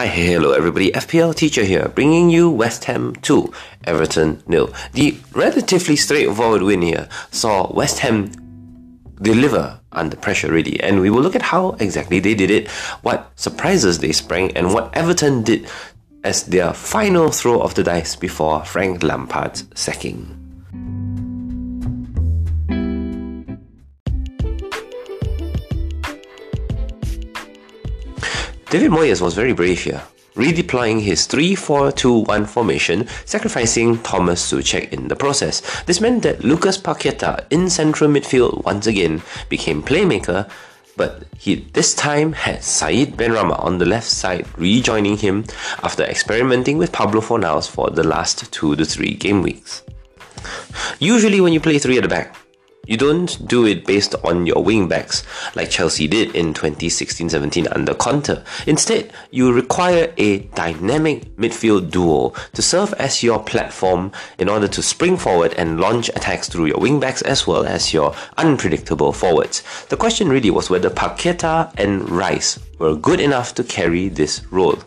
Hi, hello everybody. FPL teacher here, bringing you West Ham 2, Everton nil. The relatively straightforward win here saw West Ham deliver under pressure really, and we will look at how exactly they did it, what surprises they sprang, and what Everton did as their final throw of the dice before Frank Lampard's sacking. David Moyes was very brave here, redeploying his 3-4-2-1 formation, sacrificing Thomas Soucek in the process. This meant that Lucas Paqueta in central midfield once again became playmaker, but he this time had Said Benrahma on the left side rejoining him after experimenting with Pablo Fornals for the last 2 to 3 game weeks. Usually when you play 3 at the back, you don't do it based on your wingbacks like Chelsea did in 2016-17 under Conte. Instead, you require a dynamic midfield duo to serve as your platform in order to spring forward and launch attacks through your wingbacks as well as your unpredictable forwards. The question really was whether Paqueta and Rice were good enough to carry this role.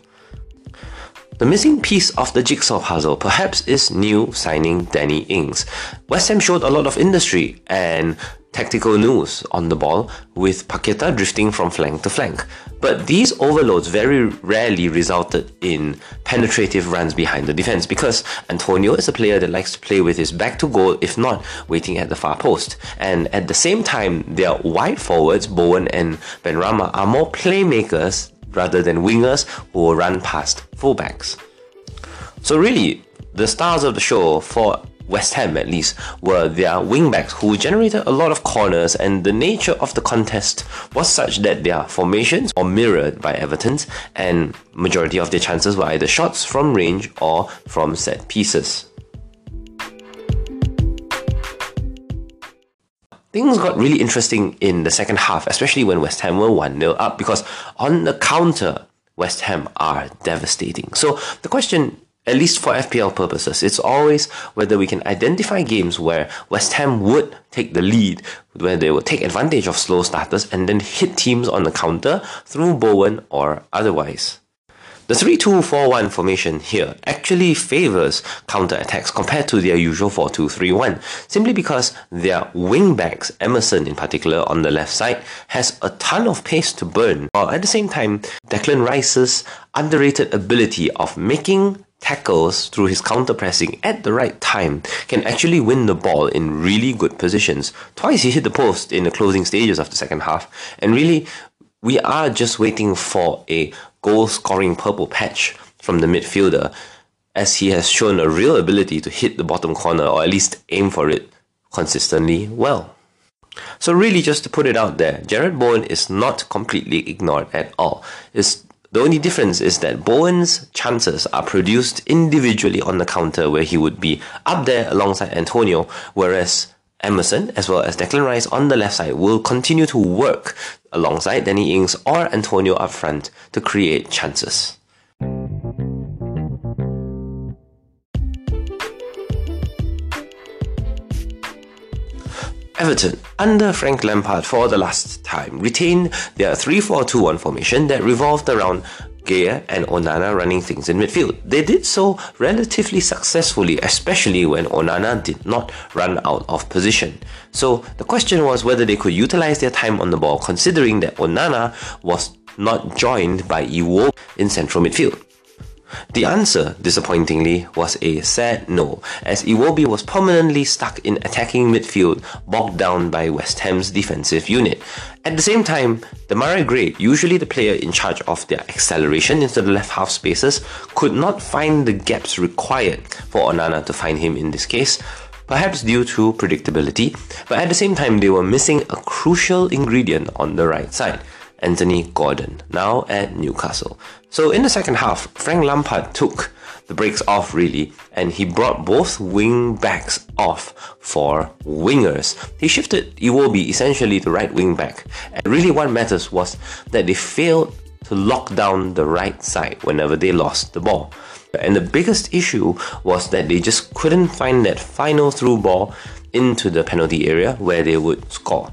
The missing piece of the jigsaw puzzle perhaps is new signing Danny Ings. West Ham showed a lot of industry and tactical news on the ball, with Paqueta drifting from flank to flank. But these overloads very rarely resulted in penetrative runs behind the defense because Antonio is a player that likes to play with his back to goal, if not waiting at the far post. And at the same time, their wide forwards, Bowen and Benrahma, are more playmakers rather than wingers who will run past fullbacks. So really, the stars of the show for West Ham at least were their wingbacks who generated a lot of corners and the nature of the contest was such that their formations were mirrored by Everton's and majority of their chances were either shots from range or from set pieces. Things got really interesting in the second half, especially when West Ham were 1 0 up, because on the counter, West Ham are devastating. So the question, at least for FPL purposes, it's always whether we can identify games where West Ham would take the lead, where they would take advantage of slow starters and then hit teams on the counter through Bowen or otherwise. The 3-2-4-1 formation here actually favors counter-attacks compared to their usual 4-2-3-1, simply because their wing-backs, Emerson in particular on the left side, has a ton of pace to burn, while at the same time, Declan Rice's underrated ability of making tackles through his counter pressing at the right time can actually win the ball in really good positions. Twice he hit the post in the closing stages of the second half, and really, we are just waiting for a goal scoring purple patch from the midfielder, as he has shown a real ability to hit the bottom corner or at least aim for it consistently well. So, really, just to put it out there, Jarrod Bowen is not completely ignored at all. It's, the only difference is that Bowen's chances are produced individually on the counter, where he would be up there alongside Antonio, whereas Emerson, as well as Declan Rice on the left side, will continue to work alongside Danny Ings or Antonio up front to create chances. Everton, under Frank Lampard for the last time, retained their 3 4 2 1 formation that revolved around Gueye and Onana running things in midfield. They did so relatively successfully, especially when Onana did not run out of position. So the question was whether they could utilize their time on the ball, considering that Onana was not joined by Iwo in central midfield. The answer, disappointingly, was a sad no, as Iwobi was permanently stuck in attacking midfield, bogged down by West Ham's defensive unit. At the same time, Demarai Gray, usually the player in charge of their acceleration into the left half spaces, could not find the gaps required for Onana to find him in this case, perhaps due to predictability, but at the same time they were missing a crucial ingredient on the right side. Anthony Gordon, now at Newcastle. So in the second half, Frank Lampard took the brakes off really, and he brought both wing backs off for wingers. He shifted Iwobi essentially to right wing back, and really what matters was that they failed to lock down the right side whenever they lost the ball. And the biggest issue was that they just couldn't find that final through ball into the penalty area where they would score.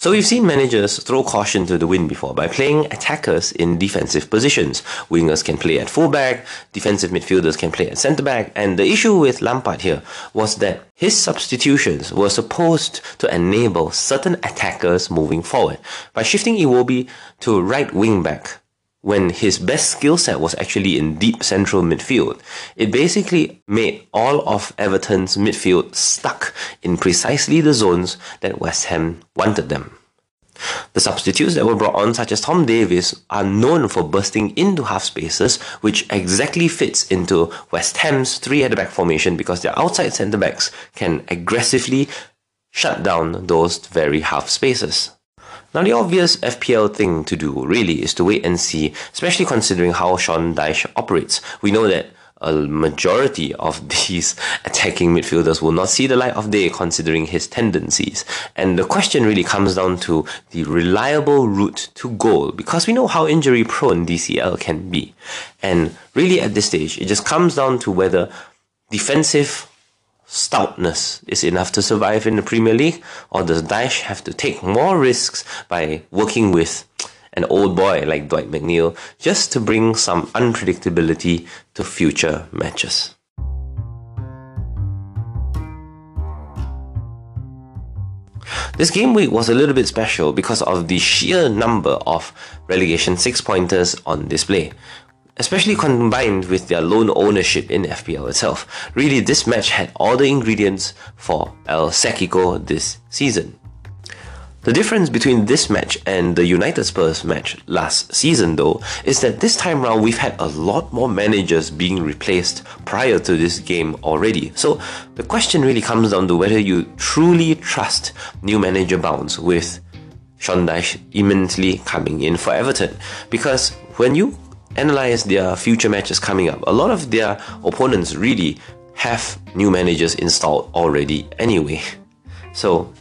So we've seen managers throw caution to the wind before by playing attackers in defensive positions. Wingers can play at fullback, defensive midfielders can play at centre back, and the issue with Lampard here was that his substitutions were supposed to enable certain attackers moving forward. By shifting Iwobi to right wing back, when his best skill set was actually in deep central midfield. It basically made all of Everton's midfield stuck in precisely the zones that West Ham wanted them. The substitutes that were brought on, such as Tom Davies, are known for bursting into half spaces, which exactly fits into West Ham's three at the back formation because their outside centre backs can aggressively shut down those very half spaces. Now, the obvious FPL thing to do really is to wait and see, especially considering how Sean Dyche operates. We know that a majority of these attacking midfielders will not see the light of day considering his tendencies. And the question really comes down to the reliable route to goal because we know how injury prone DCL can be. And really at this stage, it just comes down to whether defensive stoutness is enough to survive in the Premier League, or does Dyche have to take more risks by working with an old boy like Dwight McNeil just to bring some unpredictability to future matches? This game week was a little bit special because of the sheer number of relegation six pointers on display especially combined with their lone ownership in FPL itself. Really, this match had all the ingredients for El Sackico this season. The difference between this match and the United Spurs match last season, though, is that this time round we've had a lot more managers being replaced prior to this game already. So the question really comes down to whether you truly trust new manager bounce with Sean Dyche coming in for Everton. Because when you analyze their future matches coming up, a lot of their opponents really have new managers installed already anyway. So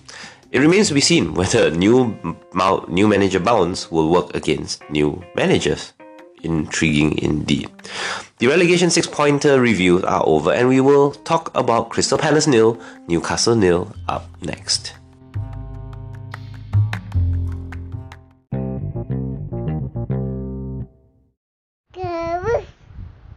it remains to be seen whether new new manager bounce will work against new managers. Intriguing indeed. The relegation six pointer reviews are over, and we will talk about Crystal Palace nil, Newcastle nil up next.